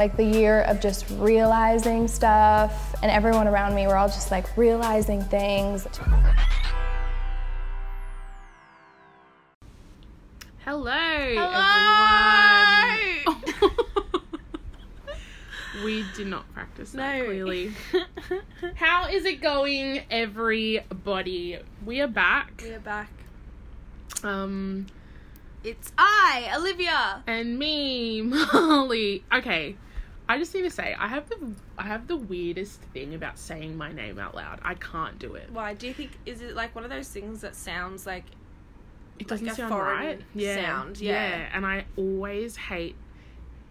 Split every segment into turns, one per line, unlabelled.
like the year of just realizing stuff, and everyone around me were all just like realizing things.
Hello,
Hello!
everyone. we did not practice that
No.
clearly. How is it going, everybody? We are back.
We're back.
Um,
It's I, Olivia.
and me, Molly. Okay, I just need to say I have the I have the weirdest thing about saying my name out loud. I can't do it.
Why do you think is it like one of those things that sounds like
It doesn't
Like
sound right. Yeah.
sound, yeah.
and I always hate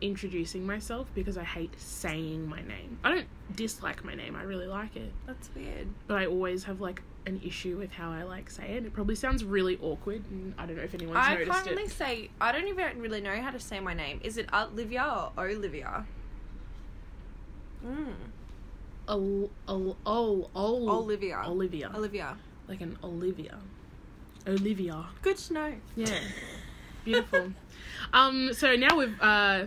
introducing myself because I hate saying my name. I don't dislike my name. I really like it,
that's weird?
but I always have like an issue with how I like say it. It probably sounds really awkward, and I don't know if anyone's
I
noticed
can't
it.
really say. I don't even really know how to say my name. Is it Olivia or Olivia? Mm.
Ol- ol- ol- ol-
Olivia.
Olivia.
Olivia.
Like an Olivia. Olivia.
Good to know.
Yeah. Beautiful. um, so now we've uh,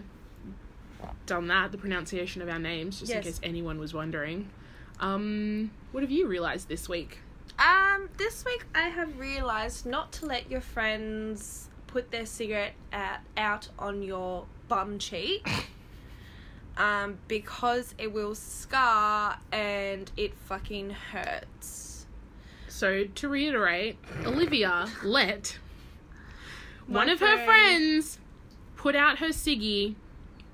done that, the pronunciation of our names, just in case anyone was wondering. Um, what have you realised this week?
Um, this week I have realized not to let your friends put their cigarette out, out on your bum cheek. Um, because it will scar and it fucking hurts.
So, to reiterate, Olivia let
My
one of her friends put out her ciggy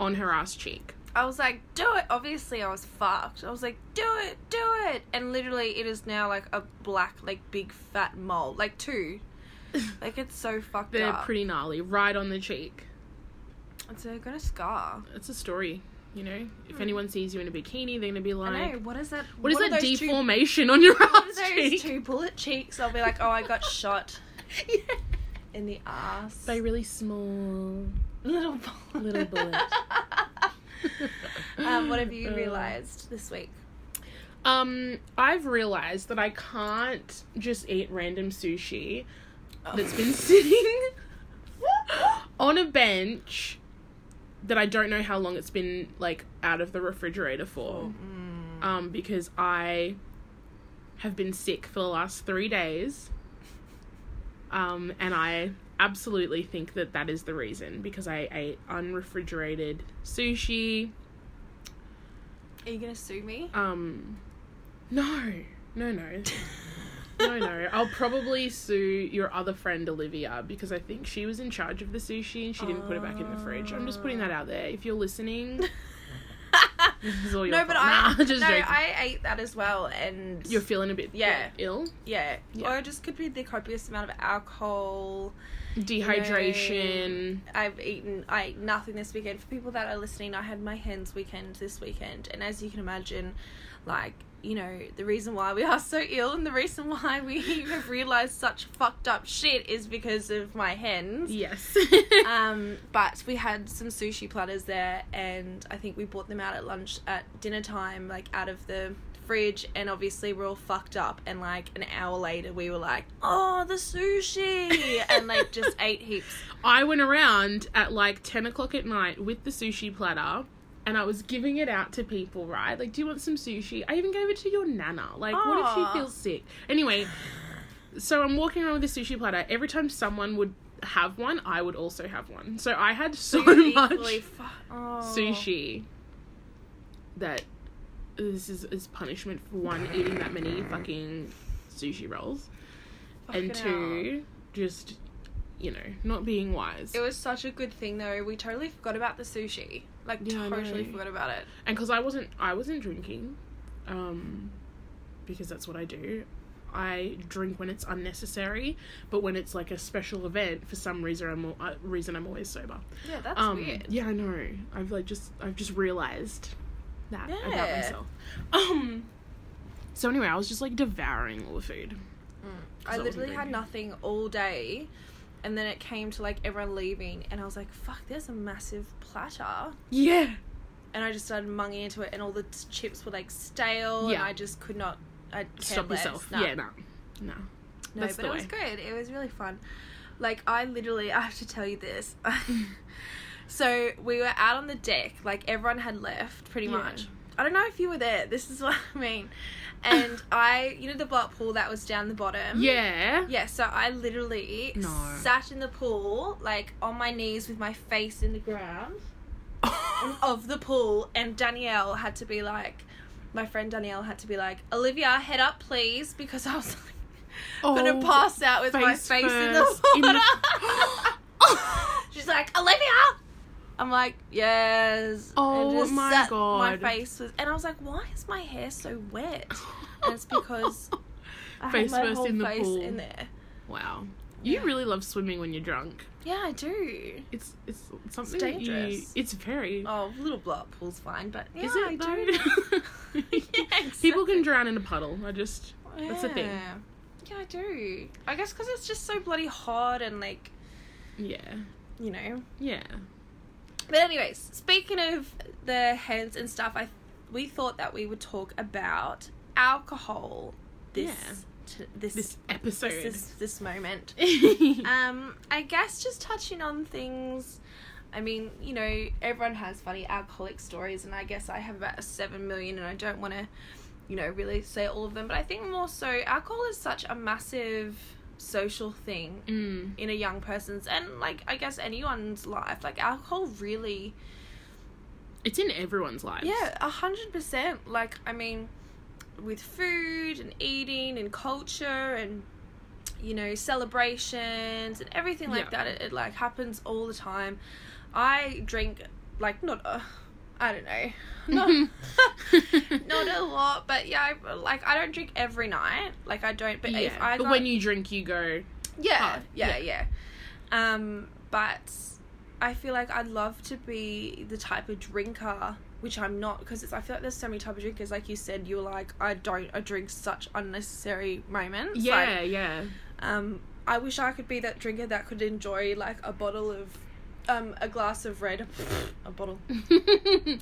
on her ass cheek.
I was like, do it. Obviously, I was fucked. I was like, do it, do it. And literally, it is now like a black, like big fat mole, like two. Like it's so fucked
They're
up.
pretty gnarly, right on the cheek.
It's uh, gonna scar.
It's a story, you know? If anyone sees you in a bikini, they're gonna be
Hmm.
Like,
know. What is that?
What is
what are
that
those two-
deformation on your
What
ass
those
cheek?
two bullet cheeks? I'll be like, oh, I got shot
yeah.
in the ass.
By really small
little bullet.
little bullet.
um, what have you
Uh,
realized this week?
Um, I've realized that I can't just eat random sushi that's been sitting on a bench that I don't know how long it's been like out of the refrigerator for.
Mm.
Um, because I have been sick for the last three days. Um, and I absolutely think that that is the reason because I ate unrefrigerated sushi.
Are you gonna sue me?
Um, no, no, no. No, no. I'll probably sue your other friend Olivia because I think she was in charge of the sushi and she didn't put it back in the fridge. I'm just putting that out there. If you're listening, this is all your
no, but
fault.
I
Nah, just
no,
joking.
I ate that as well, and
You're feeling a bit
Yeah.
ill,
yeah.
Yeah.
or it just could be the copious amount of alcohol.
dehydration.
I've eaten. I ate nothing this weekend. For people that are listening, I had my hens weekend this weekend, and as you can imagine, like you know, the reason why we are so ill and the reason why we have realized such fucked up shit is because of my hens.
Yes.
um, but we had some sushi platters there, and I think we bought them out at lunch at dinner time, like out of the fridge, and obviously we're all fucked up. And like an hour later, we were like, "Oh, the sushi!" and like just ate heaps.
I went around at like 10 o'clock at night with the sushi platter and I was giving it out to people, right? Like, do you want some sushi? I even gave it to your nana. Like, what if she feels sick? Anyway, so I'm walking around with a sushi platter. Every time someone would have one, I would also have one. So I had so much
oh.
sushi that this is, is punishment for one, eating that many fucking sushi rolls, and
Fucking
two, just, you know, not being wise.
It was such a good thing though. We totally forgot about the sushi. Like
Yeah,
totally forgot about it.
and because I wasn't I wasn't drinking, um, because that's what I do. I drink when it's unnecessary, but when it's like a special event, for some reason I'm uh, reason I'm always sober.
Yeah, that's
um,
weird.
Yeah, I know. I've like just I've just realized that about
Yeah.
myself. Um. So anyway, I was just like devouring all the food.
I
I
literally had nothing all day, and then it came to like everyone leaving, and I was like, "Fuck, there's a massive platter,"
Yeah.
and I just started munging into it, and all the t- chips were like stale, and I just could not. I
Stop yourself.
No.
Yeah. No. No.
No,
That's
but it was good. It was really fun. Like I literally, I have to tell you this. So we were out on the deck, like everyone had left pretty
Yeah.
much. I don't know if you were there. This is what I mean. And I, you know, the block pool that was down the bottom.
Yeah.
Yeah, so I literally
No.
sat in the pool, like on my knees with my face in the ground of the pool, and Danielle had to be like, my friend Danielle had to be like, Olivia, head up, please, because I was like, gonna
Oh,
pass out with my
face
in the water.
in the-
She's like, Olivia. I'm like, yes.
Oh
and just
my God.
My face was, and I was like, why is my hair so wet? And it's because I
Face
had my
first
whole
in the
face
pool.
in there.
Wow. You
Yeah.
really love swimming when you're drunk.
Yeah, I do.
It's it's something you-
dangerous.
it's very.
Oh, little blow up pool's fine, but yeah,
Is
I do. yeah,
People can drown in a puddle. I just that's a thing.
Yeah. Yeah, I do. I guess because it's just so bloody hot and like,
Yeah.
you know.
Yeah.
But anyways, speaking of the hens and stuff, I we thought that we would talk about alcohol this
Yeah.
t- this
This episode.
this, this this moment. Um, I guess just touching on things. I mean, you know, everyone has funny alcoholic stories, and I guess I have about seven million, and I don't want to, you know, really say all of them. But I think more so, alcohol is such a massive social thing
mm.
in a young person's, and like I guess anyone's life. Like alcohol really,
It's in everyone's life.
yeah, a hundred percent. Like I mean, with food and eating and culture and you know celebrations and everything like
Yeah.
that it, it like happens all the time i drink like not a i don't know not, not a lot but yeah I, like i don't drink every night like i don't but
yeah.
if i
but
got,
when you drink, you go.
yeah,
hard,
yeah yeah um but i feel like i'd love to be the type of drinker which i'm not because it's i feel like there's so many type of drinkers like you said you're like i don't i drink such unnecessary moments like,
Yeah, yeah.
um, I wish I could be that drinker that could enjoy like a bottle of, um, a glass of red, a bottle,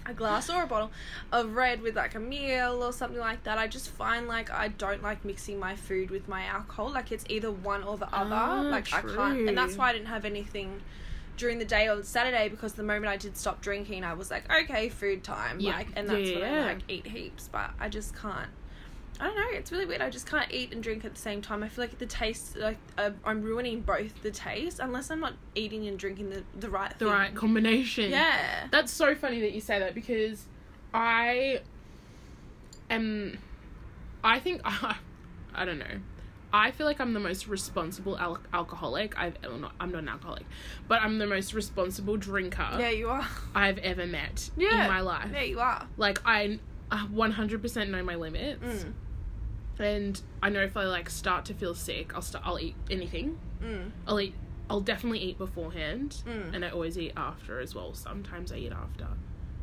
a glass or a bottle of red with like a meal or something like that. I just find like I don't like mixing my food with my alcohol. Like it's either one or the other.
Ah,
like I can't, and that's why I didn't have anything during the day on Saturday because the moment I did stop drinking, I was like, okay, food time.
Yeah.
Like, and that's when I
Yeah.
like eat heaps, but I just can't. I don't know. It's really weird. I just can't eat and drink at the same time. I feel like the taste, like uh, I'm ruining both the taste unless I'm not eating and drinking the the right
the
thing.
right combination.
Yeah.
That's so funny that you say that because I am. I think I I don't know. I feel like I'm the most responsible al- alcoholic. I've well, not. I'm not an alcoholic, but I'm the most responsible drinker
Yeah, you are.
I've ever met
Yeah.
in my life.
Yeah, you are.
Like I, uh, 100% know my limits,
Mm.
And I know if I like start to feel sick, I'll start. I'll eat anything.
Mm.
I'll eat. I'll definitely eat beforehand,
Mm.
and I always eat after as well. Sometimes I eat after,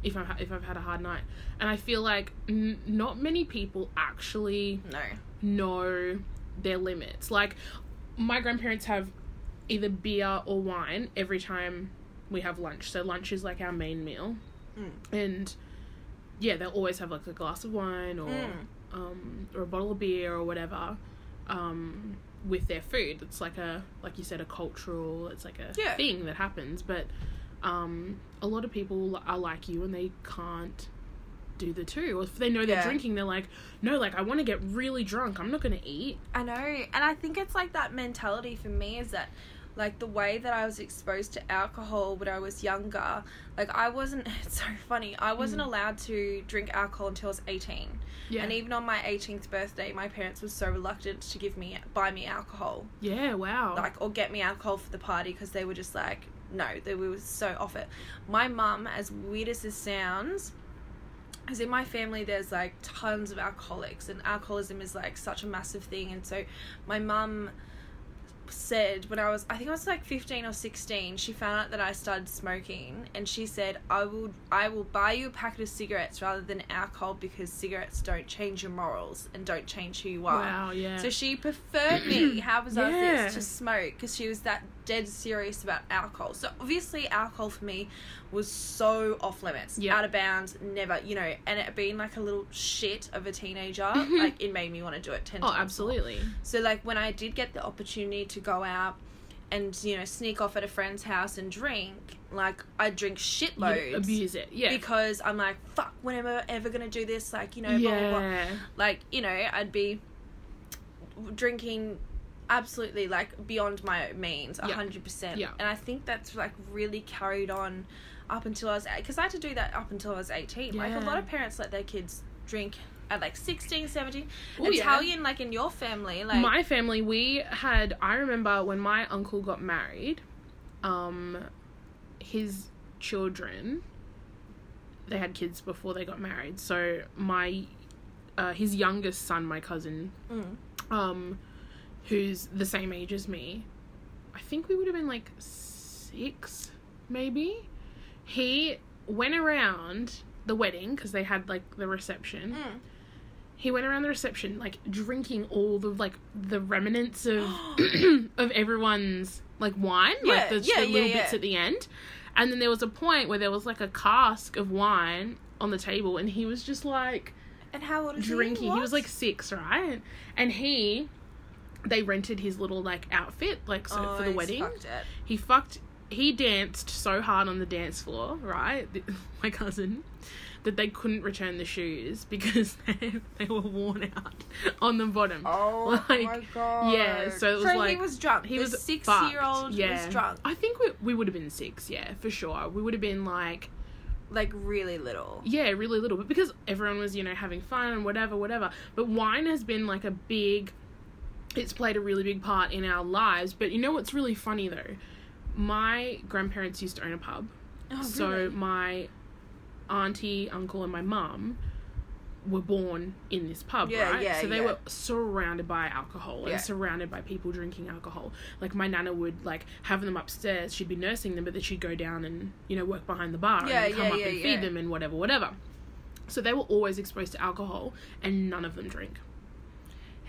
if I'm if I've had a hard night. And I feel like n- not many people actually
No.
know their limits. Like my grandparents have either beer or wine every time we have lunch. So lunch is like our main meal,
Mm.
and yeah, they'll always have like a glass of wine or
Mm.
Um, or a bottle of beer or whatever um, with their food. It's like a like you said a cultural. It's like a
Yeah.
thing that happens, but. Um, a lot of people are like you and they can't do the two. Or if they know they're
Yeah.
drinking, they're like, no, like I want to get really drunk. I'm not going to eat.
I know, and I think it's like that mentality for me is that like the way that I was exposed to alcohol when I was younger, like I wasn't it's so funny. I wasn't
Mm.
allowed to drink alcohol until I was 18.
Yeah.
And even on my 18th birthday, my parents were so reluctant to give me buy me alcohol.
yeah. Wow.
Like or get me alcohol for the party because they were just like no, they were so off it. My mum, as weird as this sounds, because in my family there's like tons of alcoholics and alcoholism is like such a massive thing and so my mum said when I was I think I was like 15 or 16 she found out that I started smoking and she said I will I will buy you a packet of cigarettes rather than alcohol because cigarettes don't change your morals and don't change who you are
wow. Yeah.
so she preferred me, how bizarre
Yeah.
this, to smoke because she was that dead serious about alcohol. So obviously, alcohol for me was so off limits,
Yeah.
out of bounds, never, you know, and it being like a little shit of a teenager, like it made me want to do it 10
oh,
times. more.
absolutely.
So, like, when I did get the opportunity to go out and, you know, sneak off at a friend's house and drink, like I drink
You
shitloads
abuse it. Yeah.
because I'm like, fuck, when am I ever gonna do this? Like, you know, blah, blah, blah.
yeah.
like you know i'd be drinking absolutely like beyond my means a 100%
Yeah.
and i think that's like really carried on up until i was because i had to do that up until i was 18 like a lot of parents let their kids drink at like 16 17
Oh, yeah.
italian like in your family like
my family, we had. I remember when my uncle got married, um, his children, they had kids before they got married. So my, uh, his youngest son, my cousin,
Mm.
um, who's the same age as me, I think we would have been like six, maybe. He went around the wedding because they had like the reception.
Mm.
He went around the reception like drinking all the like the remnants of of everyone's like wine,
Yeah,
like the,
yeah,
the
yeah,
little bits at the end. And then there was a point where there was like a cask of wine on the table, and he was just like
and how old is
drinking.
he,
He was like six, right? And he, they rented his little like outfit, like so
oh,
for the wedding.
fucked it.
He fucked. He danced so hard on the dance floor, right? My cousin, that they couldn't return the shoes because they, they were worn out on the bottom.
Oh
Like,
my god!
yeah, so it was
he
like-
was drunk.
He
the
was
six-year-old.
Yeah,
was drunk,
I think we we would have been six. Yeah, for sure. We would have been like
like really little.
yeah, really little, but because everyone was, you know, having fun and whatever, whatever. But wine has been like a big, it's played a really big part in our lives. But you know what's really funny though? My grandparents used to own a pub.
Oh,
so
really?
my auntie, uncle, and my mum were born in this pub,
Yeah,
right?
yeah,
so they
yeah.
were surrounded by alcohol and surrounded by people drinking alcohol. Like my nana would like have them upstairs. She'd be nursing them, but then she'd go down and you know work behind the bar and come up and feed them and whatever, whatever. So they were always exposed to alcohol, and none of them drink.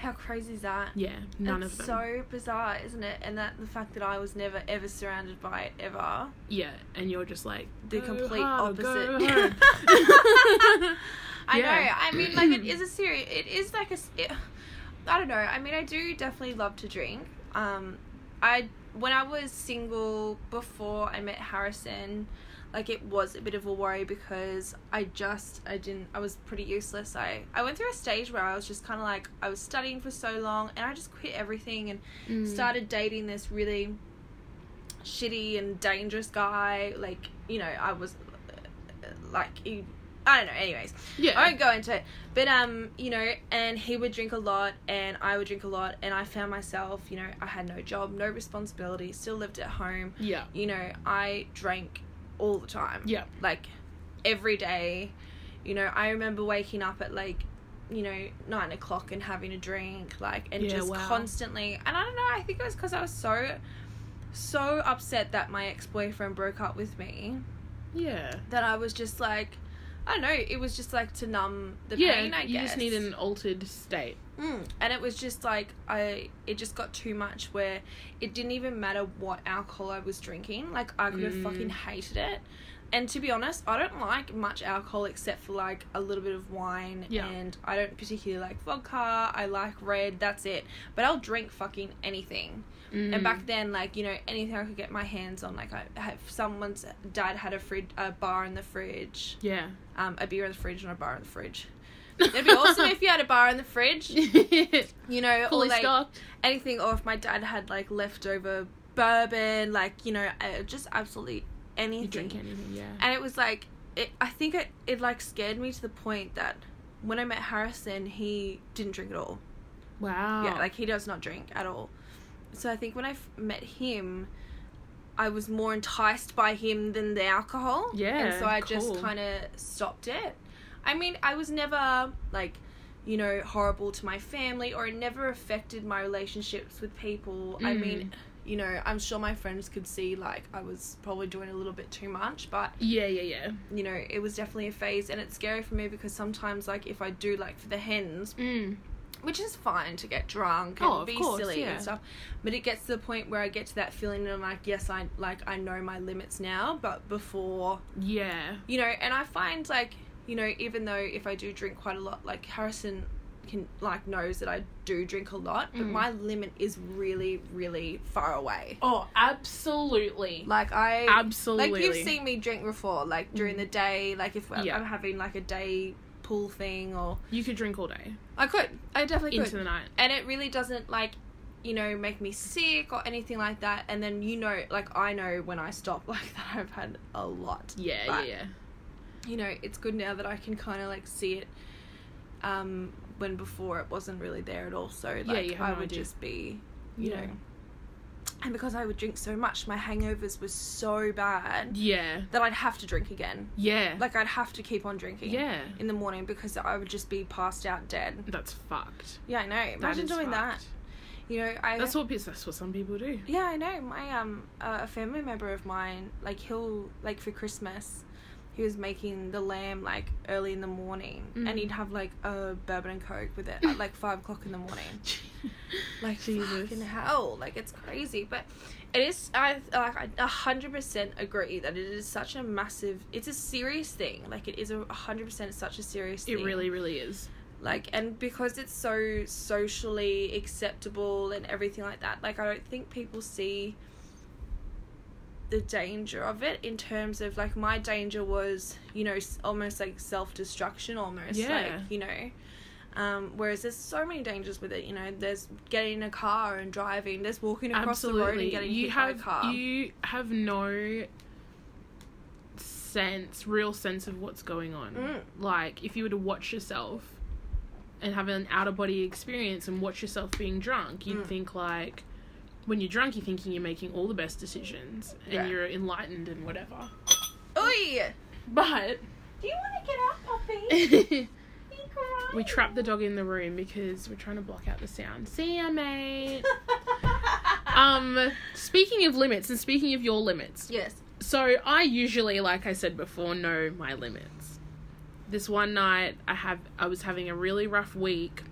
How crazy is that?
Yeah, none
it's
of them.
so bizarre, isn't it? And that the fact that I was never ever surrounded by it ever.
yeah, and you're just like
The
"Go
complete
hard,
opposite. I
Yeah.
know. I mean, like it is a serious. It is like a. It, I don't know. I mean, I do definitely love to drink. Um, I when I was single before I met Harrison, like it was a bit of a worry because I just I didn't I was pretty useless. I I went through a stage where I was just kind of like I was studying for so long and I just quit everything and
Mm.
started dating this really shitty and dangerous guy. Like you know I was like he, I don't know. Anyways,
yeah,
I won't go into it. But um, you know, and he would drink a lot, and I would drink a lot, and I found myself, you know, I had no job, no responsibility, still lived at home.
yeah,
You know, I drank all the time,
yeah.
like every day. You know, I remember waking up at like, you know, nine o'clock and having a drink, like, and
Yeah,
just
wow.
constantly. And I don't know. I think it was because I was so, so upset that my ex boyfriend broke up with me
Yeah.
that I was just like, I don't know. It was just like to numb the
yeah,
pain. I guess
you
guess
just need an altered state.
Mm. And it was just like I. It just got too much where it didn't even matter what alcohol I was drinking. Like I could have
Mm.
fucking hated it. And to be honest, I don't like much alcohol except for like a little bit of wine.
Yeah.
And I don't particularly like vodka. I like red. That's it. But I'll drink fucking anything.
Mm.
And back then, like you know, anything I could get my hands on. Like I have someone's dad had a fridge, a bar in the fridge
yeah.
um, a beer in the fridge and a bar in the fridge. It'd be awesome if you had a bar in the fridge, you know,
Fully
or like
stocked.
anything, or if my dad had like leftover bourbon, like you know, uh, just absolutely anything.
You drink anything, yeah.
And it was like, it, I think it, it like scared me to the point that when I met Harrison, he didn't drink at all.
wow.
Yeah, like he does not drink at all. So I think when I f- met him, I was more enticed by him than the alcohol.
Yeah,
And so I just kind of stopped it. I mean, I was never like, you know, horrible to my family or it never affected my relationships with people. I
Mm.
mean, you know, I'm sure my friends could see like I was probably doing a little bit too much, but
yeah, yeah, yeah.
you know, it was definitely a phase and it's scary for me because sometimes like if I do like for the hens,
Mm.
Which is fine to get drunk and
Oh,
be
course,
silly
yeah.
and stuff but it gets to the point where i get to that feeling and i'm like yes i like i know my limits now but before
Yeah.
you know and i find like you know even though if i do drink quite a lot like harrison can like knows that I do drink a lot, but
Mm.
my limit is really, really far away.
Oh, absolutely.
Like I
Absolutely.
like you've seen me drink before, like during the day, like if
Yeah.
I'm having like a day pool thing or
You could drink all day
I could. I definitely
into
could.
the night.
and it really doesn't like you know make me sick or anything like that and then you know like i know when i stop like that i've had a lot
Yeah,
But,
yeah,
you know it's good now that i can kind of like see it um when before it wasn't really there at all so like
Yeah,
i would
idea.
just be you
Yeah.
know and because i would drink so much my hangovers were so bad
yeah.
that i'd have to drink again
Yeah.
like i'd have to keep on drinking
yeah.
in the morning because i would just be passed out dead
That's fucked.
yeah i know
That
imagine doing that you know i
That's what that's what some people do.
Yeah, I know. My um, uh, a family member of mine, like he'll like for Christmas, he was making the lamb like early in the morning,
Mm.
and he'd have like a bourbon and coke with it at like five o'clock in the morning. Like
Jesus.
fucking hell, like it's crazy. But it is. I like I a hundred percent agree that it is such a massive. It's a serious thing. Like it is a hundred percent such a serious.
It
thing
really, really is.
like and because it's so socially acceptable and everything like that like i don't think people see the danger of it in terms of like my danger was you know almost like self-destruction almost
Yeah.
like you know um, whereas there's so many dangers with it you know there's getting in a car and driving there's walking across the road and getting
You
hit
have
by a car
you have no sense, real sense of what's going on.
Mm.
Like if you were to watch yourself and have an out of body experience and watch yourself being drunk, you'd
Mm.
think like when you're drunk, you're thinking you're making all the best decisions and
Yeah.
you're enlightened and whatever.
Oi!
But
do you want to get up puppy
we
You crying?
trapped the dog in the room because we're trying to block out the sound. See ya, mate. um, speaking of limits and speaking of your limits,
yes
so I usually, like I said before, know my limits. This one night, I have I was having a really rough week.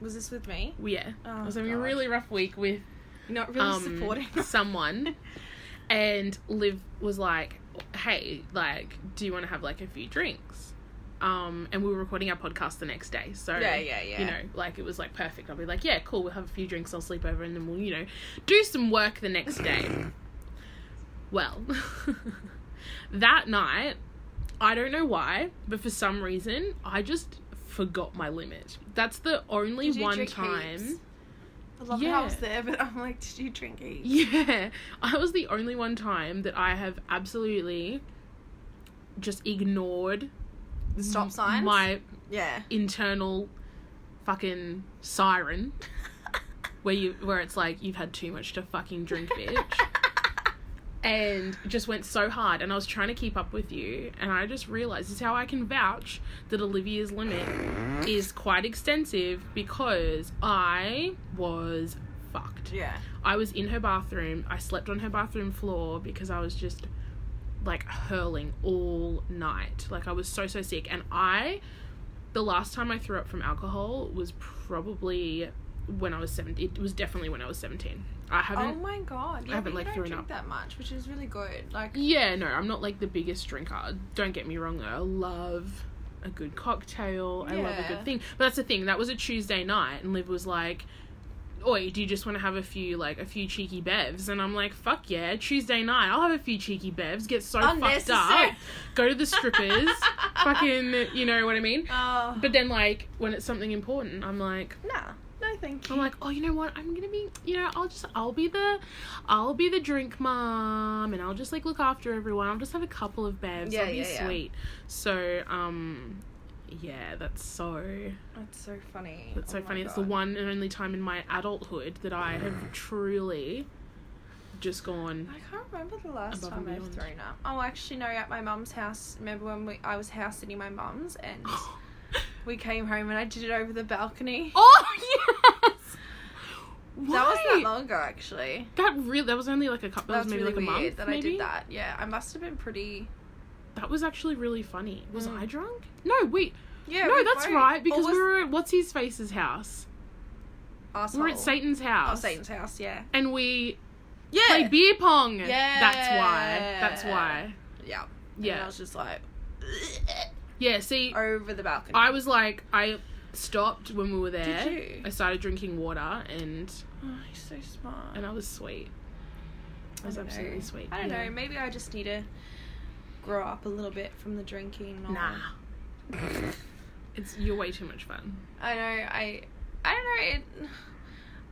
was this with me
Yeah, I
Oh,
was having a really rough week with
you're not really
um,
supporting
someone, and Liv was like, "Hey, like, do you want to have like a few drinks?" Um, and we were recording our podcast the next day, so
Yeah, yeah, yeah.
you know, like it was like perfect. I'll be like, "Yeah, cool. We'll have a few drinks. I'll sleep over, and then we'll, you know, do some work the next day." Well, that night, I don't know why, but for some reason, I just forgot my limit. That's the only
Did you
one
drink
time.
heaps? Love
Yeah.
how I was there, but I'm like, did you drink heaps?
Yeah, I was the only one time that I have absolutely just ignored
The stop
m-
signs?
my
Yeah.
internal fucking siren, where you where it's like you've had too much to fucking drink, bitch. And just went so hard and I was trying to keep up with you and I just realized this is how I can vouch that Olivia's limit is quite extensive because I was fucked.
yeah.
I was in her bathroom. I slept on her bathroom floor because I was just like hurling all night. Like I was so so sick and I the last time I threw up from alcohol was probably when I was 17. It was definitely when I was 17. I haven't Oh
my god. Yeah,
haven't, like,
don't drink
up.
that much, which is really good. Like,
Yeah, no, I'm not like the biggest drinker. Don't get me wrong though. I love a good cocktail. I love a good thing. But that's the thing. That was a Tuesday night and Liv was like, Oi, do you just want to have a few like a few cheeky bevs? And I'm like, fuck yeah, Tuesday night, I'll have a few cheeky bevs, get so fucked up, go to the strippers, fucking you know what I mean?
oh.
But then like when it's something important, I'm like
nah. No, thank you.
I'm like, oh, you know what? I'm gonna be, you know, I'll just, I'll be the, I'll be the drink mom, and I'll just like look after everyone. I'll just have a couple of bevs.
Yeah,
I'll be
yeah, yeah.
sweet. So, um, yeah, that's so,
That's so funny.
that's so
Oh
funny. It's the one and only time in my adulthood that I have truly just gone.
I can't remember the last time I've thrown up. Oh, actually, no. At my mum's house. Remember when we, I was house sitting my mum's and we came home and I did it over the balcony.
oh yes.
That was that long ago, actually.
That really, that was only like a couple. That,
That
was maybe
really
like a month.
that
maybe?
I did that. Yeah, I must have been pretty.
That was actually really funny. Was
Mm.
I drunk? No, wait.
Yeah.
no, that's
both-
right because
was
we were at what's his face's house. We're at. Satan's
Oh,
house.
Satan's house. Yeah.
And we
Yeah.
played beer pong.
Yeah.
That's why. That's why.
Yeah. And
Yeah.
I was just like
Yeah, see,
over the balcony.
I was like, I stopped when we were there.
Did you?
I started drinking water and
Oh, you're so smart.
and I was sweet. I was absolutely
know.
sweet.
I don't
yeah.
know. Maybe I just need to grow up a little bit from the drinking. Or...
Nah. It's you're way too much fun.
I know. I. I don't know. It.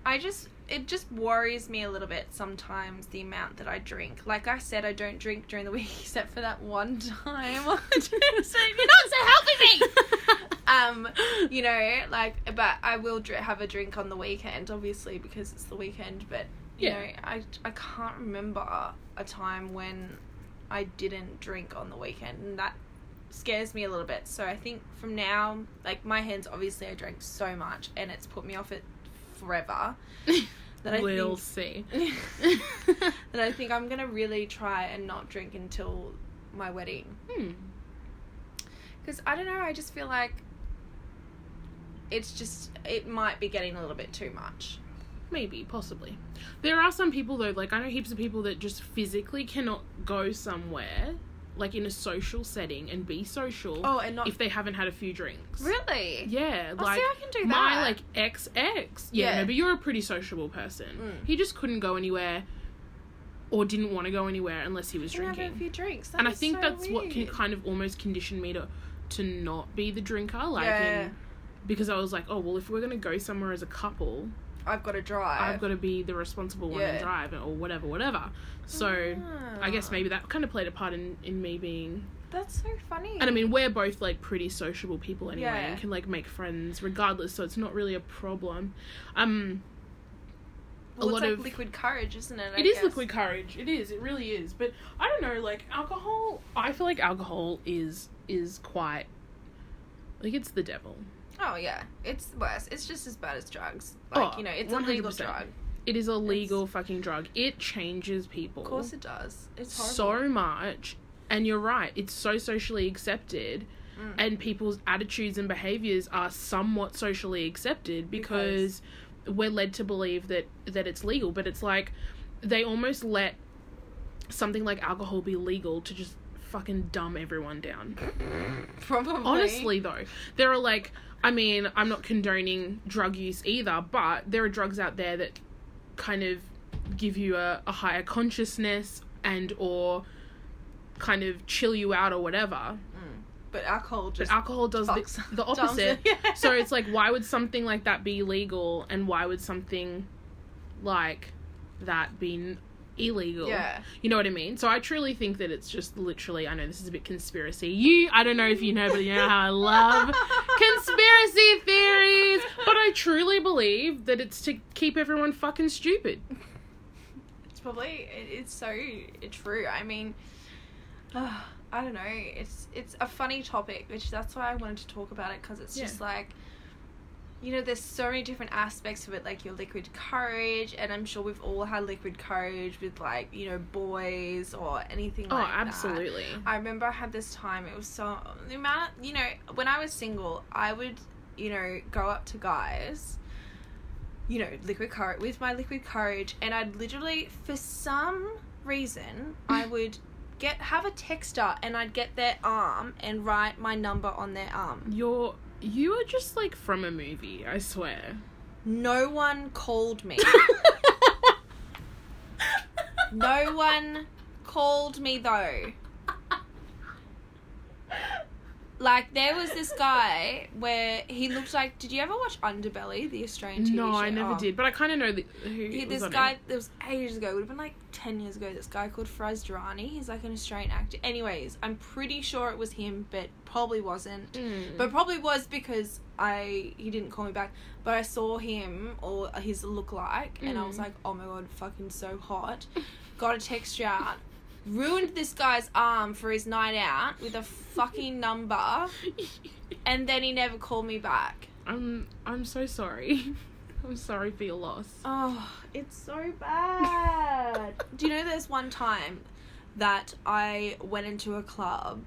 I just. It just worries me a little bit sometimes the amount that I drink. Like I said, I don't drink during the week except for that one time. You're not so helping me. um, you know, like, but I will dr- have a drink on the weekend, obviously because it's the weekend. But you
Yeah.
know, I I can't remember a time when I didn't drink on the weekend, and that scares me a little bit. So I think from now, like my hands, obviously I drank so much, and it's put me off it forever. That I
we'll
think
see.
that I think I'm gonna really try and not drink until my wedding.
Hmm.
Because I don't know, I just feel like it's just it might be getting a little bit too much.
Maybe, possibly. There are some people though, like I know heaps of people that just physically cannot go somewhere, like in a social setting, and be social
Oh, and not
if they haven't had a few drinks.
really.
Yeah,
Oh,
like
see, I can do
my like ex ex. Yeah,
Yeah.
no, but you're a pretty sociable person.
Mm.
He just couldn't go anywhere, or didn't want to go anywhere unless he was
Can have
drinking.
a few drinks. That
and I think
so
that's what can kind of almost condition me to to not be the drinker. Like,
Yeah.
in, because I was like, oh well, if we're gonna go somewhere as a couple,
I've got to drive.
I've got to be the responsible one and drive or whatever, whatever. So I guess
Ah.
maybe that kind of played a part in in me being.
that's so funny.
And I mean, we're both like pretty sociable people anyway,
Yeah.
and can like make friends regardless. So it's not really a problem. Um,
well,
a
it's
lot
like
of-
liquid courage, isn't it? I
It is
guess.
liquid courage. It is. It really is. But I don't know. Like alcohol, I feel like alcohol is is quite like it's the devil.
Oh yeah, it's worse. It's just as bad as drugs. Like
Oh,
you know, it's a legal drug.
It is a legal fucking drug. It changes people
Of course, it does. It's horrible.
so much. And you're right. It's so socially accepted.
Mm.
And people's attitudes and behaviors are somewhat socially accepted because, we're led to believe that that it's legal, but it's like they almost let something like alcohol be legal to just fucking dumb everyone down.
Probably.
Honestly, though, there are like, I mean, I'm not condoning drug use either, but there are drugs out there that kind of give you a, a higher consciousness and or kind of chill you out or whatever. Mm.
but alcohol just But
alcohol does the, the opposite.
Yeah.
so it's like, why would something like that be legal, and why would something like that be illegal?
Yeah.
You know what I mean? So I truly think that it's just literally. I know this is a bit conspiracy. You, I don't know if you know, but you know how I love conspiracy theories. But I truly believe that it's to keep everyone fucking stupid.
It's probably it, it's so true. I mean, I don't know. It's it's a funny topic, which that's why I wanted to talk about it because it's
Yeah.
just like, you know, there's so many different aspects of it, like your liquid courage, and I'm sure we've all had liquid courage with like you know boys or anything
Oh,
like that.
Oh, absolutely.
I remember I had this time. It was so the amount. Of, you know, when I was single, I would you know go up to guys. You know, liquid courage with my liquid courage, and I'd literally, for some reason, I would get have a texta, and I'd get their arm and write my number on their arm.
You're you are just like from a movie. I swear.
No one called me. no one called me though. Like there was this guy where he looked like. Did you ever watch Underbelly, the Australian TV
no,
show?
I never
Oh.
did, but I kind of know the, who
He,
was
this
on
guy,
It.
there was ages ago. It would have been like ten years ago. This guy called Firass Dirani. He's like an Australian actor. Anyways, I'm pretty sure it was him, but probably wasn't.
Mm.
But probably was because I he didn't call me back. But I saw him or his look like, and I was
Mm.
like, oh my god, fucking so hot. Got a texta out. Ruined this guy's arm for his night out with a fucking number, and then he never called me back.
I'm I'm so sorry. I'm sorry for your loss.
Oh, it's so bad. Do you know there's one time that I went into a club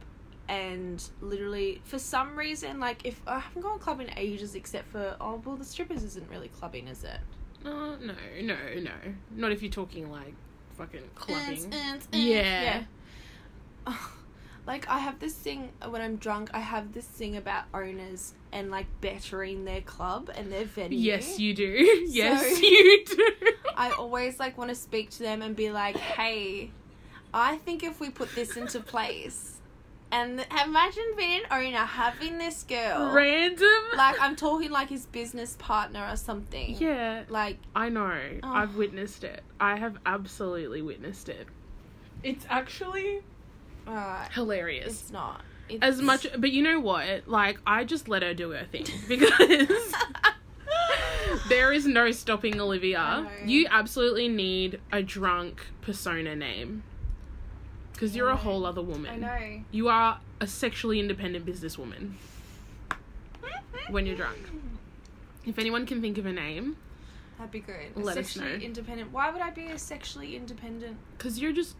and literally for some reason like if I haven't gone clubbing in ages except for oh well the strippers isn't really clubbing is it?
Uh, no, no, no. Not if you're talking like fucking clubbing.
Ants, ants, ants.
Yeah.
Oh, Like I have this thing when I'm drunk. I have this thing about owners and like bettering their club and their venue.
Yes, you do. yes,
So-
you do.
I always like want to speak to them and be like, "Hey, I think if we put this into place, and imagine being an owner having this girl,
Random.
like I'm talking like his business partner or something.
yeah,
Like,
I know.
Oh.
I've witnessed it. I have absolutely witnessed it. It's actually
uh,
hilarious.
it's not. It's,
As much, but you know what? Like, I just let her do her thing because there is no stopping Olivia. You absolutely need a drunk persona name because you're a whole other woman.
I know.
You are a sexually independent businesswoman when you're drunk. If anyone can think of a name,
That'd be good.
Let us
sexually
know.
independent. Why would I be a sexually independent?
because you're just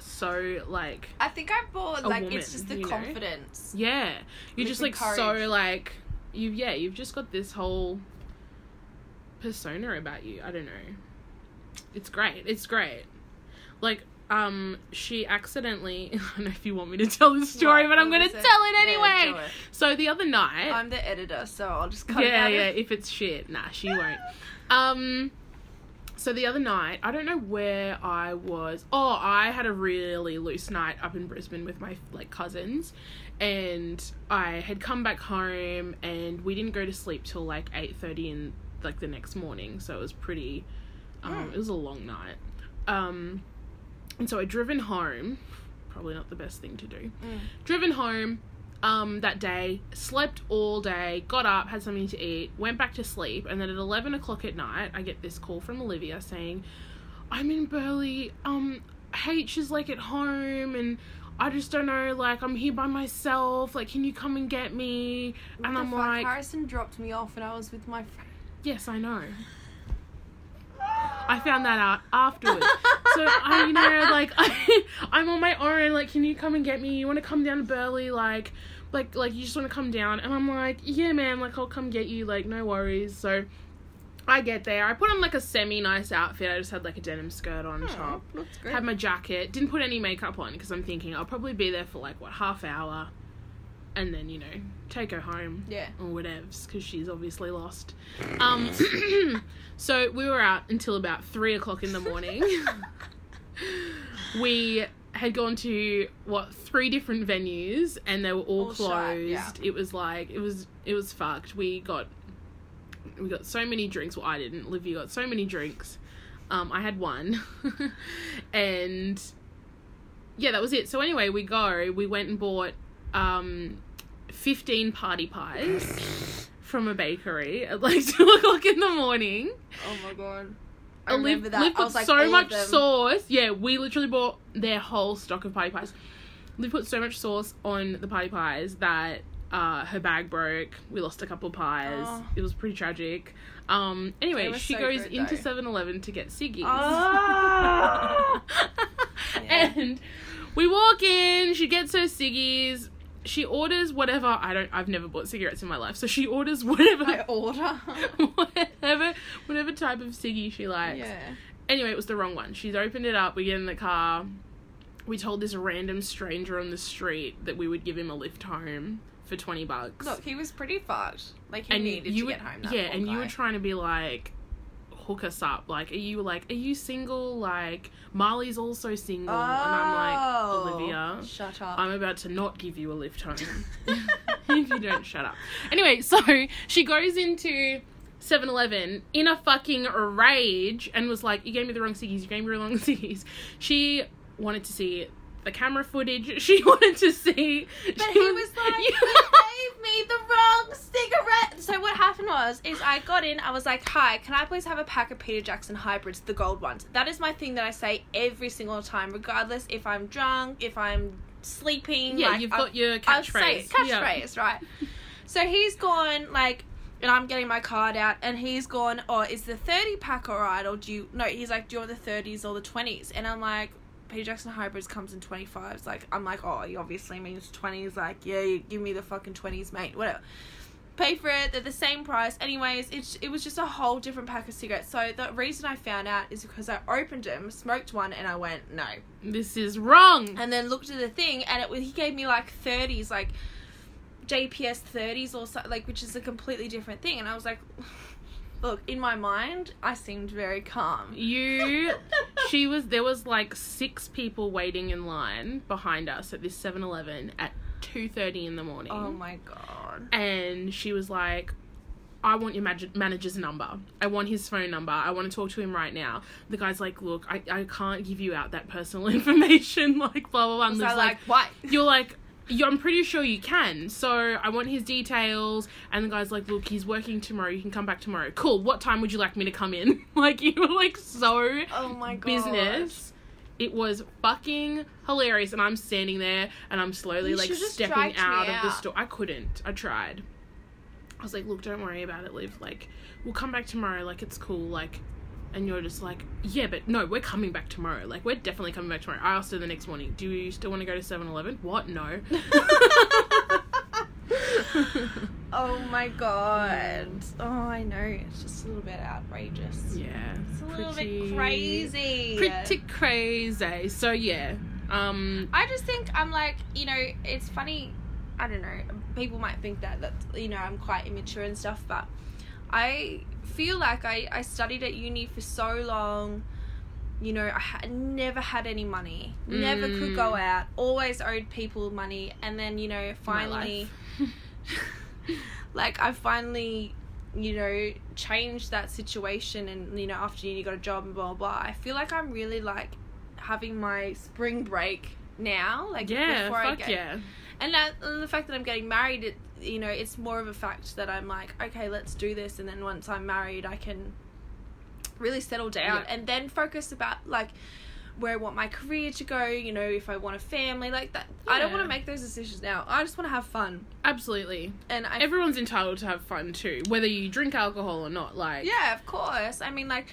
so like
I think I bought
A
like
woman,
it's just the
you know?
confidence.
Yeah, you're just like
Liquid
so like you. Yeah, you've just got this whole persona about you. I don't know. It's great. It's great. Like, um, she accidentally. I don't know if you want me to tell this story, but I'm gonna tell
it?
it
Yeah,
anyway.
it.
So the other night,
I'm the editor, so I'll just cut it
yeah,
out
yeah. If it's shit, nah, she won't. Um, so the other night, I don't know where I was. Oh, I had a really loose night up in Brisbane with my like cousins, and I had come back home, and we didn't go to sleep till like eight thirty in like the next morning. So it was pretty. Um,
Mm.
It was a long night. Um, and so I driven home. Probably not the best thing to do
Mm.
driven home um that day slept all day got up had something to eat went back to sleep and then at 11 o'clock at night i get this call from olivia saying i'm in Burleigh um h is like at home and i just don't know like i'm here by myself like can you come and get me
What
and i'm
fuck?
like
Harrison dropped me off and I was with my friend.
yes i know I found that out afterwards. so I, you know, like I, I'm on my own. Like, can you come and get me? You want to come down to Burleigh? Like, like, like you just want to come down? And I'm like, yeah, man. Like, I'll come get you. Like, no worries. So I get there. I put on like a semi nice outfit. I just had like a denim skirt on top.
looks good.
Had my jacket. Didn't put any makeup on because I'm thinking I'll probably be there for like what half hour, and then you know take her home
yeah.
or whatevs because she's obviously lost. Um, so we were out until about three o'clock in the morning. we had gone to what three different venues and they were all,
All
closed.
shut, yeah.
It was like it was it was fucked. We got we got so many drinks. Well, I didn't. Livia got so many drinks. Um, I had one, and yeah, that was it. So anyway, we go. We went and bought um, fifteen party pies from a bakery at like two o'clock in the morning.
Oh my god. I
Liv,
remember that.
Liv
I
put
was like,
so
all of
much
them.
sauce. Yeah, we literally bought their whole stock of party pies. Liv put so much sauce on the party pies that uh, her bag broke. We lost a couple of pies.
Oh.
It was pretty tragic. Um, anyway, she
so
goes
good,
into
though.
7 Eleven to get ciggies.
Oh. Yeah.
And we walk in, she gets her ciggies. She orders whatever. I don't. I've never bought cigarettes in my life, so she orders whatever,
I order.
whatever, whatever type of ciggy she likes.
yeah.
Anyway, it was the wrong one. She's opened it up. We get in the car. We told this random stranger on the street that we would give him a lift home for twenty bucks.
Look, he was pretty fucked. Like he
and
needed to
were,
get home. That
yeah, and you were trying to be like hook us up. Like, are you like, are you single? Like, Marley's also single, and I'm like,
Oh.
Olivia,
Shut up.
I'm about to not give you a lift home if you don't shut up. Anyway, so she goes into 7 Eleven in a fucking rage and was like, You gave me the wrong ciggies, you gave me the wrong ciggies. She wanted to see the camera footage. She wanted to see.
But he was like, you gave me the wrong cigarette. So what happened was, is I got in. I was like, hi, can I please have a pack of Peter Jackson hybrids, the gold ones? That is my thing that I say every single time, regardless if I'm drunk, if I'm sleeping.
Yeah,
like,
you've
I'll-
got your catchphrase.
it,
Yeah.
catchphrase, right? So he's gone like, and I'm getting my card out, and he's gone. Oh, is the thirty pack alright, or do you? No, he's like, do you want the thirties or the twenties? And I'm like, Peter Jackson hybrids comes in twenty fives. Like, I'm like, oh, he obviously means twenties. Like, yeah, you give me the fucking twenties, mate. Whatever. pay for it. They're the same price. Anyways, it's it was just a whole different pack of cigarettes. So the reason I found out is because I opened them, smoked one, and I went no,
This is wrong.
and then looked at the thing, and it was he gave me like thirties, like JPS thirties or something, like which is a completely different thing, and I was like. Look, in my mind, I seemed very calm.
You, she was, there was like six people waiting in line behind us at this 7 Eleven at 2.30 in the morning.
Oh my god.
and she was like, I want your mag- manager's number. I want his phone number. I want to talk to him right now. The guy's like, Look, I, I can't give you out that personal information. like, blah, blah, blah. And
I
like,
like, what?
You're like, "Yeah, I'm pretty sure you can. So I want his details. And the guy's like, Look, he's working tomorrow. You can come back tomorrow. Cool. What time would you like me to come in? like, you were like so
Oh my god.
business. It was fucking hilarious, and I'm standing there and I'm slowly
You
like
should've
stepping
dragged me
out of the
out.
store. I couldn't. I tried. I was like, "Look, don't worry about it, Liv. Like, we'll come back tomorrow. Like, it's cool. Like." And you're just like, yeah, but no, we're coming back tomorrow. Like, we're definitely coming back tomorrow. I asked her the next morning, do you still want to go to 7 Eleven? What? No.
Oh my god. Oh, I know. It's just a little bit outrageous.
yeah.
It's a little
pretty-
bit crazy.
Pretty crazy. So, yeah. Um,
I just think I'm like, you know, it's funny. I don't know. People might think that that you know I'm quite immature and stuff, but I feel like I I studied at uni for so long. You know, I had never had any money, never could go
Mm.
out, always owed people money, and then you know finally, like I finally, you know, changed that situation, and you know after uni got a job and blah blah. blah. I feel like I'm really like having my spring break now, like
yeah,
before I
fuck
get
yeah.
and that and the fact that I'm getting married, it you know, it's more of a fact that I'm like, okay, let's do this, and then once I'm married, I can really settle down
Yeah.
and then focus about like where I want my career to go. You know, if I want a family, like that. I don't want to make those decisions now. I just want to have fun,
Absolutely.
and I.
Everyone's entitled to have fun too, whether you drink alcohol or not. Like,
yeah, of course. I mean, like,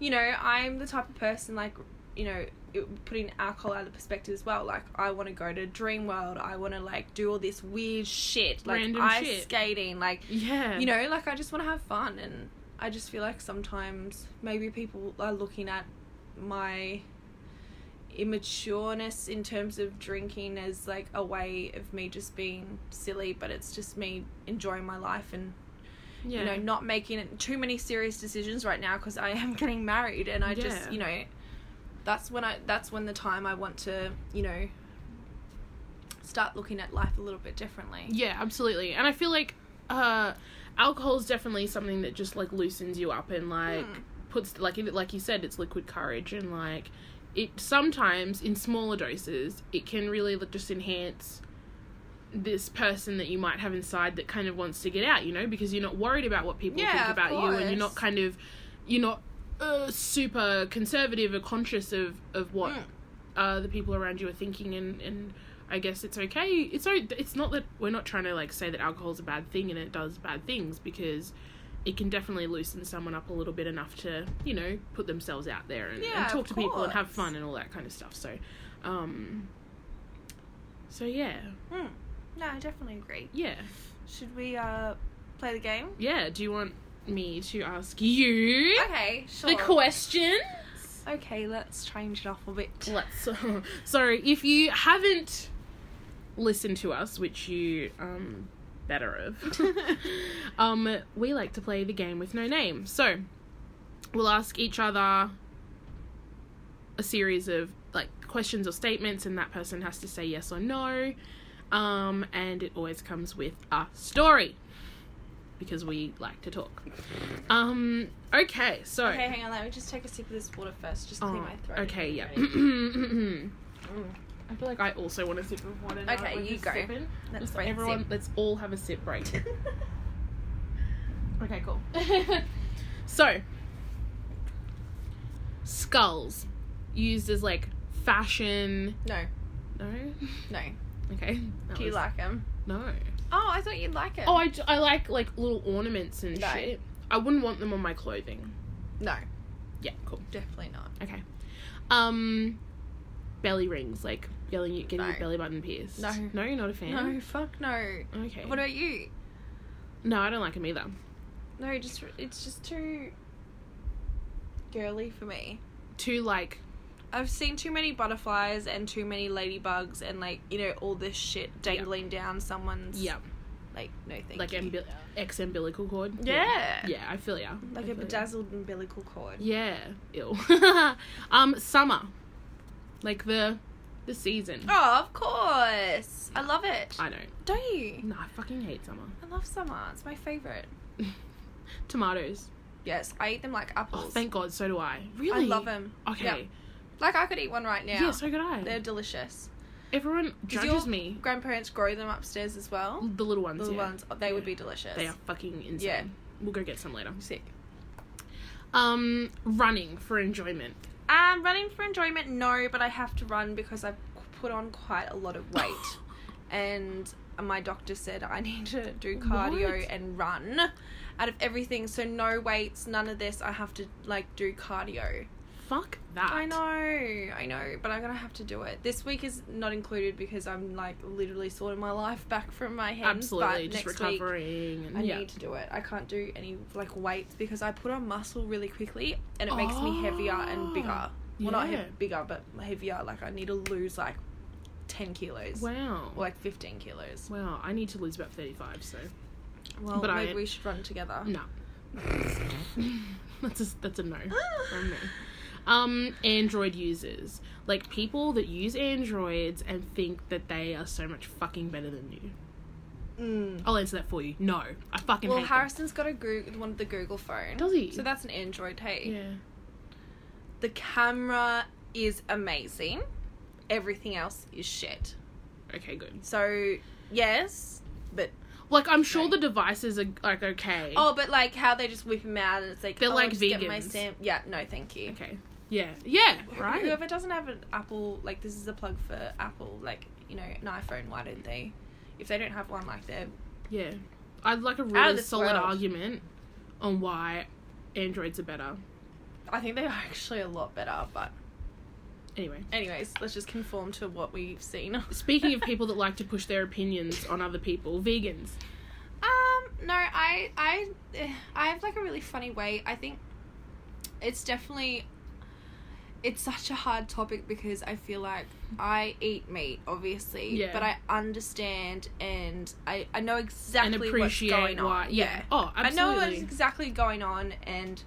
you know, I'm the type of person like, you know, it, putting alcohol out of perspective as well. Like, I want to go to Dream World. I want to like do all this weird shit, like
Random
ice
shit.
skating, like
yeah,
you know, like I just want to have fun, and I just feel like sometimes maybe people are looking at my immatureness in terms of drinking as like a way of me just being silly, but it's just me enjoying my life and
yeah.
you know not making too many serious decisions right now because I am getting married and I
Yeah.
just you know that's when I that's when the time I want to you know start looking at life a little bit differently.
Yeah, absolutely. And I feel like uh alcohol is definitely something that just like loosens you up and like
Hmm.
puts like like you said it's liquid courage and like it sometimes in smaller doses it can really like, just enhance this person that you might have inside that kind of wants to get out, you know, because you're not worried about what people
Yeah,
think about you and you're not kind of you're not uh, super conservative or conscious of of what
Mm.
uh, the people around you are thinking and and I guess it's okay. It's it's not that we're not trying to like say that alcohol's a bad thing and it does bad things because it can definitely loosen someone up a little bit enough to you know put themselves out there and,
Yeah,
and talk to people and have fun and all that kind of stuff. So, um, so yeah,
Hmm. No, I definitely agree.
yeah,
Should we uh play the game?
yeah. Do you want me to ask you
Okay, sure.
the question?
okay, let's change it up a bit.
Let's. so, if you haven't listened to us, which you um better of, um, we like to play the game with no name. So, we'll ask each other a series of like questions or statements, and that person has to say yes or no. Um, and it always comes with a story because we like to talk. Um, okay, so.
Okay, hang on. Let me just take a sip of this water first. Just clear
Oh,
my throat.
Okay, yeah. I feel like I also want to sip of water. Now
Okay,
we're
you go.
sipping.
Let's
Just everyone,
sip.
let's all have a sip break. okay, cool. so, skulls used as like fashion.
no,
No.
no.
Okay.
Do you
was-
like them?
No.
Oh, I thought you'd like it.
Oh, I, j- I like like little ornaments and
No.
shit. I wouldn't want them on my clothing.
no,
Yeah, cool.
definitely not.
Okay. Um, belly rings, like getting getting your belly button pierced.
No.
no, you're not a fan.
No, fuck no.
Okay.
What about you?
No, I don't like them either.
No, just it's just too girly for me.
Too like
I've seen too many butterflies and too many ladybugs and like you know all this shit dangling down someone's
yeah,
like no thank
like
you.
umbi- ex umbilical cord.
Yeah.
yeah, I feel ya.
like
I
a
feel ya.
bedazzled umbilical cord.
Yeah, ill. um, summer, like the the season.
Oh, of course. I love it.
I don't.
Don't you?
No, I fucking hate summer.
I love summer. It's my favorite.
Tomatoes.
Yes, I eat them like apples.
Oh, thank God. So do I. Really?
I love them.
Okay.
Yeah. Like I could eat one right now.
Yeah, so could I.
They're delicious.
Everyone judges me.
Grandparents grow them upstairs as well.
The little ones.
The little
yeah.
ones, they would be delicious.
They are fucking insane.
Yeah.
We'll go get some later.
sick.
Um, running for enjoyment.
Um, running for enjoyment, no, but I have to run because I've put on quite a lot of weight, and my doctor said I need to do cardio
What?
and run. Out of everything, so no weights, none of this. I have to like do cardio.
Fuck that.
I know, I know, but I'm gonna have to do it. This week is not included because I'm like literally sorting my life back from my hands.
Absolutely,
but
just
next week
recovering and
I
yeah.
need to do it. I can't do any like weights because I put on muscle really quickly and it makes me heavier and ah, bigger. Well, not
Oh,
he- bigger, but heavier. Like I need to lose like ten kilos
Wow.
or like fifteen kilos.
Wow, I need to lose about 35, so.
Well,
But I-
maybe we should run together.
No. that's a, that's a no from me. Um, Android users. Like, people that use Androids and think that they are so much fucking better than you.
Mm.
I'll answer that for you. No. I fucking
Well, Harrison's got a Google, one of the Google phone.
Does he?
So that's an Android. Hey.
Yeah.
the camera is amazing. Everything else is shit.
Okay, good.
So yes, but
Like, I'm sure
Okay.
the devices are, like, okay.
oh, but like how they just whip him out and it's like
They're
oh,
like
get my. Sam- yeah, no, thank you.
Okay. Yeah. Yeah, right?
Whoever doesn't have an Apple, like this is a plug for Apple, like you know, an iPhone. Why don't they? If they don't have one, like they're
Yeah. I'd like a really solid
world.
argument on why Androids are better.
I think they're actually a lot better. But
Anyway.
anyways, let's just conform to what we've seen.
Speaking of people that like to push their opinions on other people, vegans.
Um, no, I, I, eh, I have like a really funny way. I think it's definitely, it's such a hard topic because I feel like I eat meat, obviously,
Yeah.
but I understand and I, I know exactly what's going on.
why. Yeah. Oh, absolutely.
I know what's exactly going on, and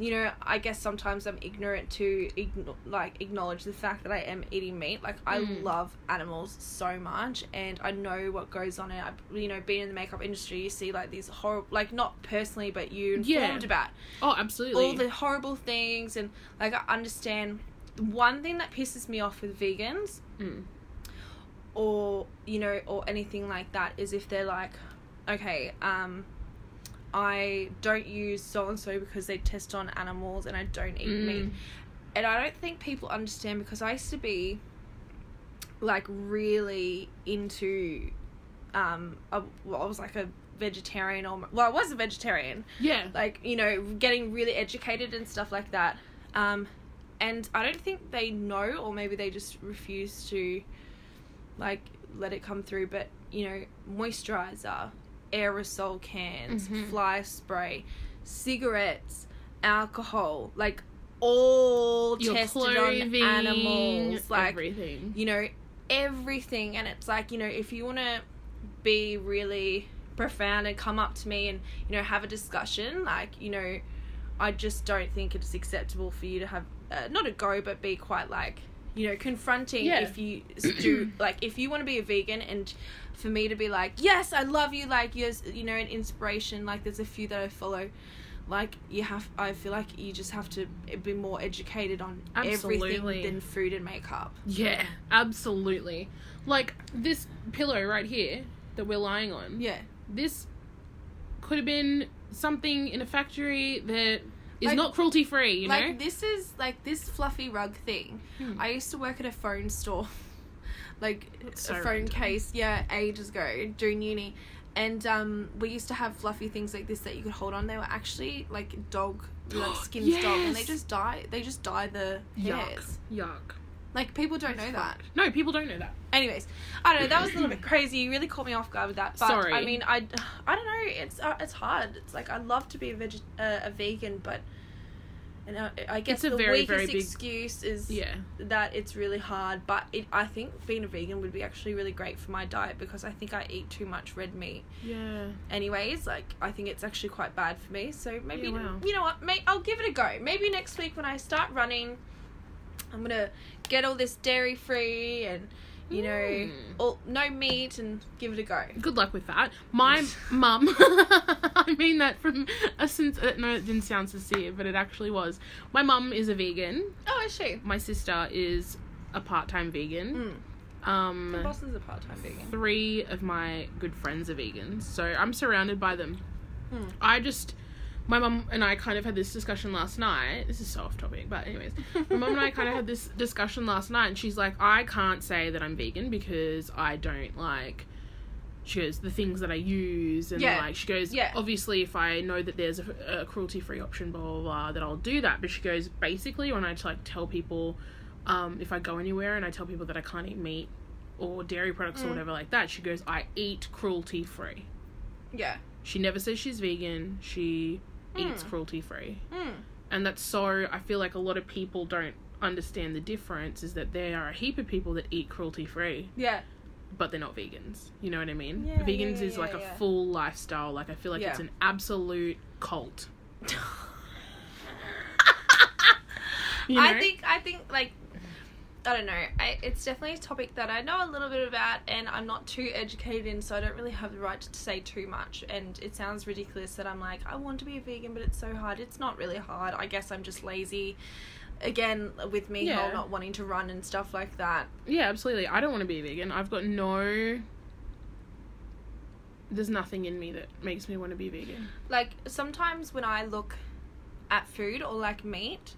you know, I guess sometimes I'm ignorant to igno- like acknowledge the fact that I am eating meat. Like I
Mm.
love animals so much, and I know what goes on. And I, you know, being in the makeup industry, you see like these horrible, like not personally, but you informed
Yeah.
about
oh, absolutely.
all the horrible things, and like I understand. One thing that pisses me off with vegans
Mm.
or you know or anything like that is if they're like okay um i don't use so and so because they test on animals and i don't eat
Mm.
meat and i don't think people understand because i used to be like really into um a, well, i was like a vegetarian or well i was a vegetarian
Yeah.
like you know getting really educated and stuff like that um and i don't think they know or maybe they just refuse to like let it come through but you know moisturizer aerosol cans
Mhm.
fly spray cigarettes alcohol like all
Your
tested on animals like
everything.
you know everything and it's like you know if you want to be really profound and come up to me and you know have a discussion like you know i just don't think it's acceptable for you to have uh, not a go but be quite like you know confronting
Yeah.
if you do like if you want to be a vegan and for me to be like yes i love you like you're you know an inspiration like there's a few that i follow like you have i feel like you just have to be more educated on
Absolutely.
everything than food and makeup
Yeah, absolutely. Like this pillow right here that we're lying on.
yeah
This could have been something in a factory that is
Like-
not cruelty free, you
like
know?
this is like this fluffy rug thing.
Hmm.
I used to work at a phone store, like
That's
a phone
random.
case. Yeah, ages ago during uni, and um, we used to have fluffy things like this that you could hold on. They were actually like dog, like skins dog, and they just dye. They just dye the
Yuck.
hairs.
Yuck.
Like people don't know that.
No, people don't know that.
Anyways, I don't know. That was a little bit crazy. You really caught me off guard with that. But
Sorry.
I mean, I, I don't know. It's uh, it's hard. It's like I'd love to be a veg, uh, a vegan, but, and uh, I guess the
very,
weakest
very big-
excuse is
Yeah.
that it's really hard. But it, I think being a vegan would be actually really great for my diet because I think I eat too much red meat.
Yeah.
Anyways, like I think it's actually quite bad for me. So maybe
Yeah, wow.
you know what? May, I'll give it a go. Maybe next week when I start running, I'm gonna get all this dairy free and you know
Mm.
all, no meat and give it a go.
Good luck with that. My mum, I mean that from a sense. Uh, no, it didn't sound sincere, but it actually was. My mum is a vegan.
Oh, is she?
My sister is a part-time vegan.
Mm.
Um,
is a part-time vegan.
three of my good friends are vegans, so I'm surrounded by them.
Hmm.
I just, my mum and I kind of had this discussion last night. This is so off topic, but anyways, my mum and I kind of had this discussion last night, and she's like, I can't say that I'm vegan because I don't like. She goes the things that I use, and
Yeah.
like she goes,
Yeah.
obviously if I know that there's a, a cruelty-free option, blah blah blah, that I'll do that. But she goes, basically when I like tell people, um, if I go anywhere and I tell people that I can't eat meat or dairy products or
Mm.
whatever like that, she goes, I eat cruelty-free.
Yeah.
She never says she's vegan. She eats
Mm.
cruelty free.
Mm.
And that's so I feel like a lot of people don't understand the difference is that there are a heap of people that eat cruelty free,
Yeah.
but they're not vegans. You know what I mean?
Yeah,
vegans
yeah,
is like
yeah,
a
yeah.
full lifestyle. Like I feel like it's an absolute cult. You know?
I think I think like I don't know. I, it's definitely a topic that I know a little bit about, and I'm not too educated in, so I don't really have the right to say too much. And it sounds ridiculous that I'm like, I want to be a vegan, but it's so hard. It's not really hard. I guess I'm just lazy. Again, with me,
Yeah.
not wanting to run and stuff like that.
Yeah, absolutely. I don't want to be a vegan. I've got no. There's nothing in me that makes me want to be vegan.
Like sometimes when I look at food or like meat,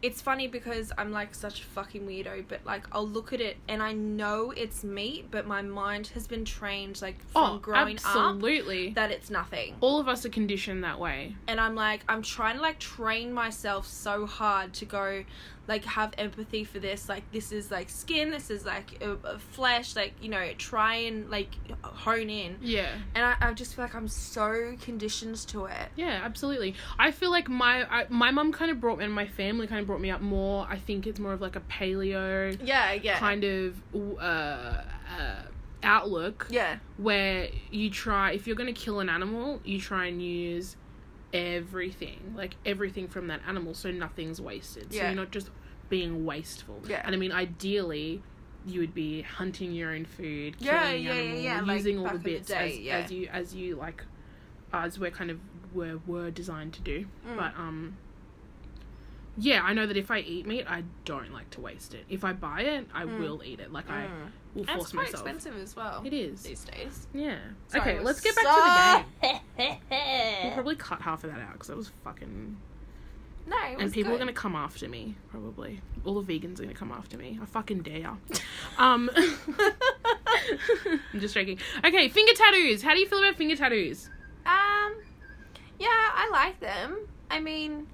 it's funny because I'm like such a fucking weirdo, but like I'll look at it and I know it's meat, but my mind has been trained like from
Oh,
growing up
absolutely.
that it's nothing.
All of us are conditioned that way.
And I'm like I'm trying to like train myself so hard to go like have empathy for this. Like this is like skin, this is like a, a flesh, like you know, try and like hone in.
Yeah.
And I, I just feel like I'm so conditioned to it.
Yeah, absolutely. I feel like my I, my mum kind of brought me and my family kind of brought me up more. I think it's more of like a paleo
Yeah, yeah.
kind of uh, uh, outlook
yeah.
where you try if you're going to kill an animal, you try and use everything, like everything from that animal so nothing's wasted.
yeah.
So you're not just being wasteful.
Yeah.
And I mean ideally you would be hunting your own food, killing
Yeah,
the
yeah, yeah,
animal,
like
using all the
in the
bits
day,
as, as you as you like as we're kind of were were designed to do.
Mm.
But um yeah, I know that if I eat meat, I don't like to waste it. If I buy it, I
Mm.
will eat it. Like I
Mm.
will
And
force myself.
it's quite
myself.
expensive as well
It is.
these days.
Yeah.
Sorry,
okay, let's get back to the game. We'll probably cut half of that out because that was fucking.
No,
And people are gonna come after me, probably. All the vegans are gonna come after me. I fucking dare. um, I'm just joking. Okay, finger tattoos. How do you feel about finger tattoos?
Um, yeah, I like them. I mean,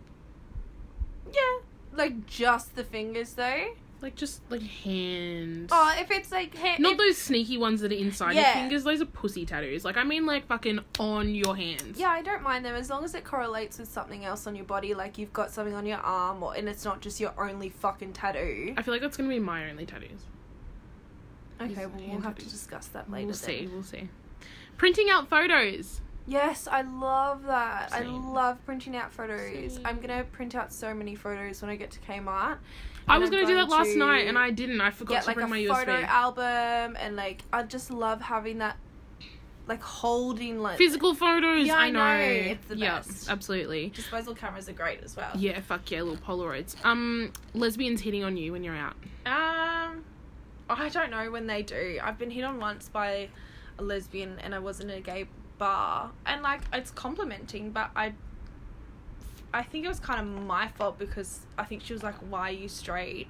yeah, like just the fingers though.
Like just like hands.
Oh, if it's like ha-
Not
if-
those sneaky ones that are inside your fingers. Those are pussy tattoos. Like I mean, like fucking on your hands.
Yeah, I don't mind them as long as it correlates with something else on your body. Like you've got something on your arm, or and it's not just your only fucking tattoo.
I feel like that's gonna be my only tattoos.
Okay, well we'll
hand
have to discuss that later.
we'll
then.
see. We'll see. Printing out photos.
Yes, I love that. I love printing out photos.
Same.
I'm gonna print out so many photos when I get to Kmart.
I was gonna do that last night and I didn't. I forgot
Get
to
like
bring
a
my
photo album and like I just love having that, like holding like
Physical photos.
Yeah,
I
I
know.
know. It's the
yeah,
best.
absolutely.
Disposal cameras are great as well.
Yeah, fuck yeah, little Polaroids. Um, lesbians hitting on you when you're out.
Um, I don't know when they do. I've been hit on once by a lesbian, and I was in a gay bar, and like it's complimenting, but I, I think it was kind of my fault because I think she was like, "Why are you straight?"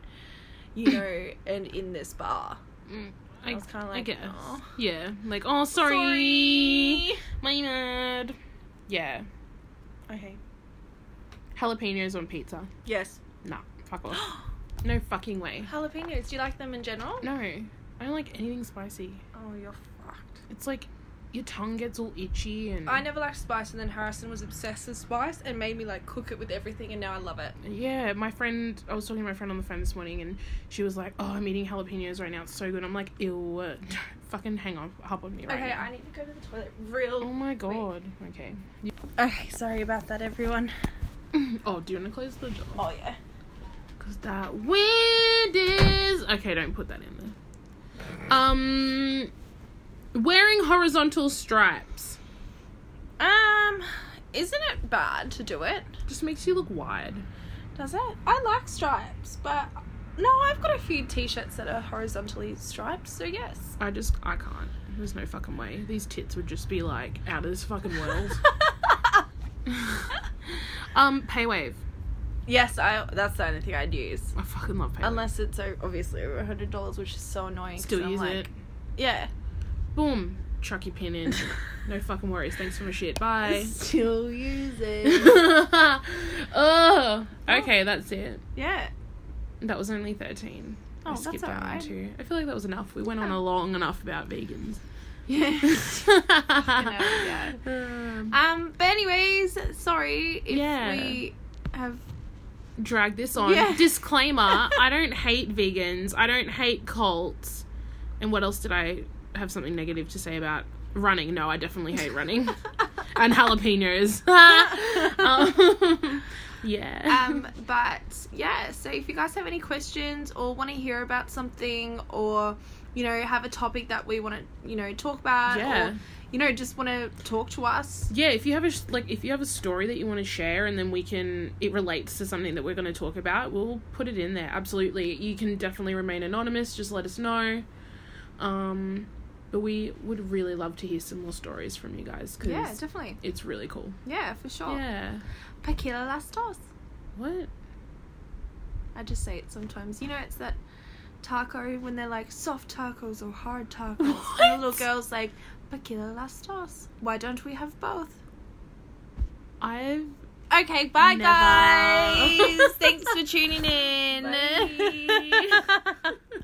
You know, and in this bar,
Mm,
I,
I,
was kind of
I
like,
guess.
"Aw."
Yeah, like oh sorry, my bad. Yeah,
Okay.
jalapenos on pizza.
Yes.
Nah, fuck off. No fucking way.
Jalapenos. Do you like them in general?
No, I don't like anything spicy.
Oh, you're fucked.
It's like your tongue gets all itchy and
I never liked spice, and then Harrison was obsessed with spice and made me like cook it with everything, and now I love it.
Yeah, my friend, I was talking to my friend on the phone this morning, and she was like, "Oh, I'm eating jalapenos right now. It's so good." I'm like, "Ew, fucking hang on, hop on me right
okay,
now."
I need to go to the toilet real.
Oh my god. Okay.
Okay, sorry about that, everyone.
Oh, do you want to close the door?
Oh yeah.
Cause that wind is okay. Don't put that in there. Um, wearing horizontal stripes
Um, isn't it bad to do it?
just makes you look wide.
Does it? I like stripes, but no, I've got a few t-shirts that are horizontally striped, so yes.
I just I can't. There's no fucking way. These tits would just be like out of this fucking world. um, paywave.
yes, I. That's the only thing I'd use.
I fucking love paywave.
Unless it's obviously over a hundred dollars, which is so annoying.
Still use
like-
it.
Yeah.
Boom. Chuck your pin in. no fucking worries. Thanks for my shit. Bye.
Still use it.
oh. Okay, that's it.
yeah.
That was only 13.
Oh,
I
that's
skipped down
alright.
I feel like that was enough. We went on
Oh.
a long enough about vegans.
Yeah. yeah.
Um,
Um. But anyways, sorry if
Yeah.
we have.
dragged this on.
Yeah.
Disclaimer I don't hate vegans. I don't hate cults. And what else did I have something negative to say about running? No, I definitely hate running. and jalapenos. um, yeah.
um, but yeah, so if you guys have any questions or want to hear about something or you know have a topic that we want to you know talk about
Yeah.
or you know just want to talk to us,
yeah, if you have a like if you have a story that you want to share and then we can it relates to something that we're going to talk about, we'll put it in there. Absolutely. You can definitely remain anonymous, just let us know. Um but we would really love to hear some more stories from you guys cuz
yeah, definitely,
it's really cool.
yeah, for sure.
Yeah.
Paquila las dos.
What?
I just say it sometimes. You know, it's that taco when they're like soft tacos or hard tacos, and the little girl's like Paquila las dos. Why don't we have both?
I've
Okay, bye
Never.
guys. Thanks for tuning in.
Bye.